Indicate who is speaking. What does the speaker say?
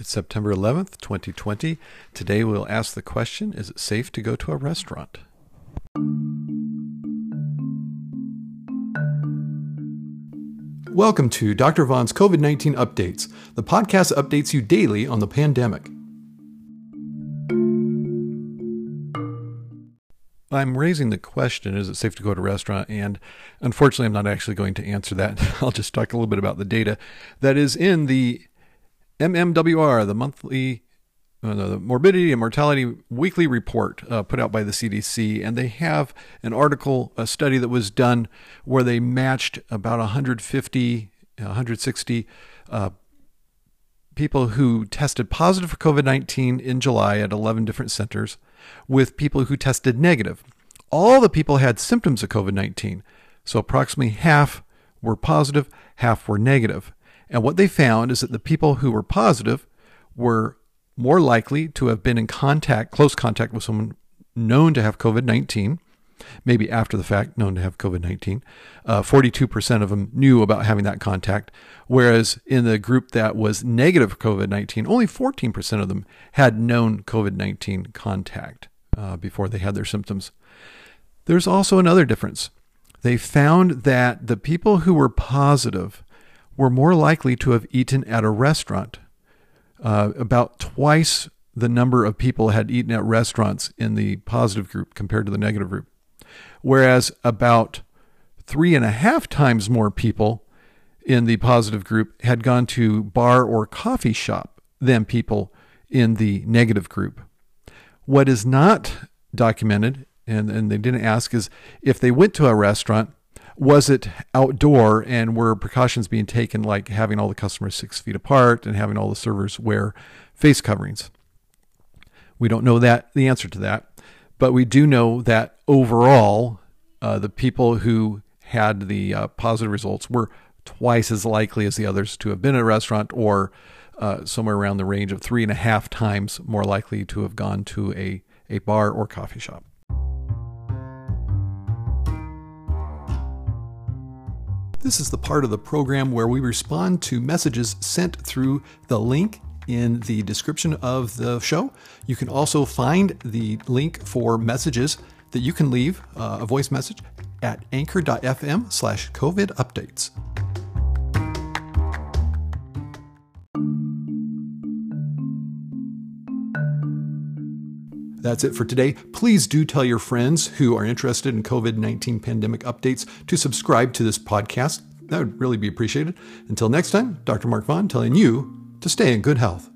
Speaker 1: It's September 11th, 2020. Today we'll ask the question Is it safe to go to a restaurant? Welcome to Dr. Vaughn's COVID 19 Updates, the podcast that updates you daily on the pandemic. I'm raising the question is it safe to go to a restaurant? And unfortunately, I'm not actually going to answer that. I'll just talk a little bit about the data that is in the MMWR, the monthly uh, the morbidity and mortality weekly report uh, put out by the CDC, and they have an article, a study that was done where they matched about 150, 160 uh, people who tested positive for COVID 19 in July at 11 different centers with people who tested negative. All the people had symptoms of COVID 19, so approximately half were positive, half were negative. And what they found is that the people who were positive were more likely to have been in contact, close contact with someone known to have COVID 19, maybe after the fact, known to have COVID 19. Uh, 42% of them knew about having that contact, whereas in the group that was negative COVID 19, only 14% of them had known COVID 19 contact uh, before they had their symptoms. There's also another difference. They found that the people who were positive were more likely to have eaten at a restaurant. Uh, about twice the number of people had eaten at restaurants in the positive group compared to the negative group. Whereas about three and a half times more people in the positive group had gone to bar or coffee shop than people in the negative group. What is not documented, and, and they didn't ask, is if they went to a restaurant, was it outdoor and were precautions being taken like having all the customers six feet apart and having all the servers wear face coverings? We don't know that the answer to that but we do know that overall uh, the people who had the uh, positive results were twice as likely as the others to have been at a restaurant or uh, somewhere around the range of three and a half times more likely to have gone to a, a bar or coffee shop This is the part of the program where we respond to messages sent through the link in the description of the show. You can also find the link for messages that you can leave uh, a voice message at anchor.fm slash COVID updates. That's it for today. Please do tell your friends who are interested in COVID 19 pandemic updates to subscribe to this podcast. That would really be appreciated. Until next time, Dr. Mark Vaughn telling you to stay in good health.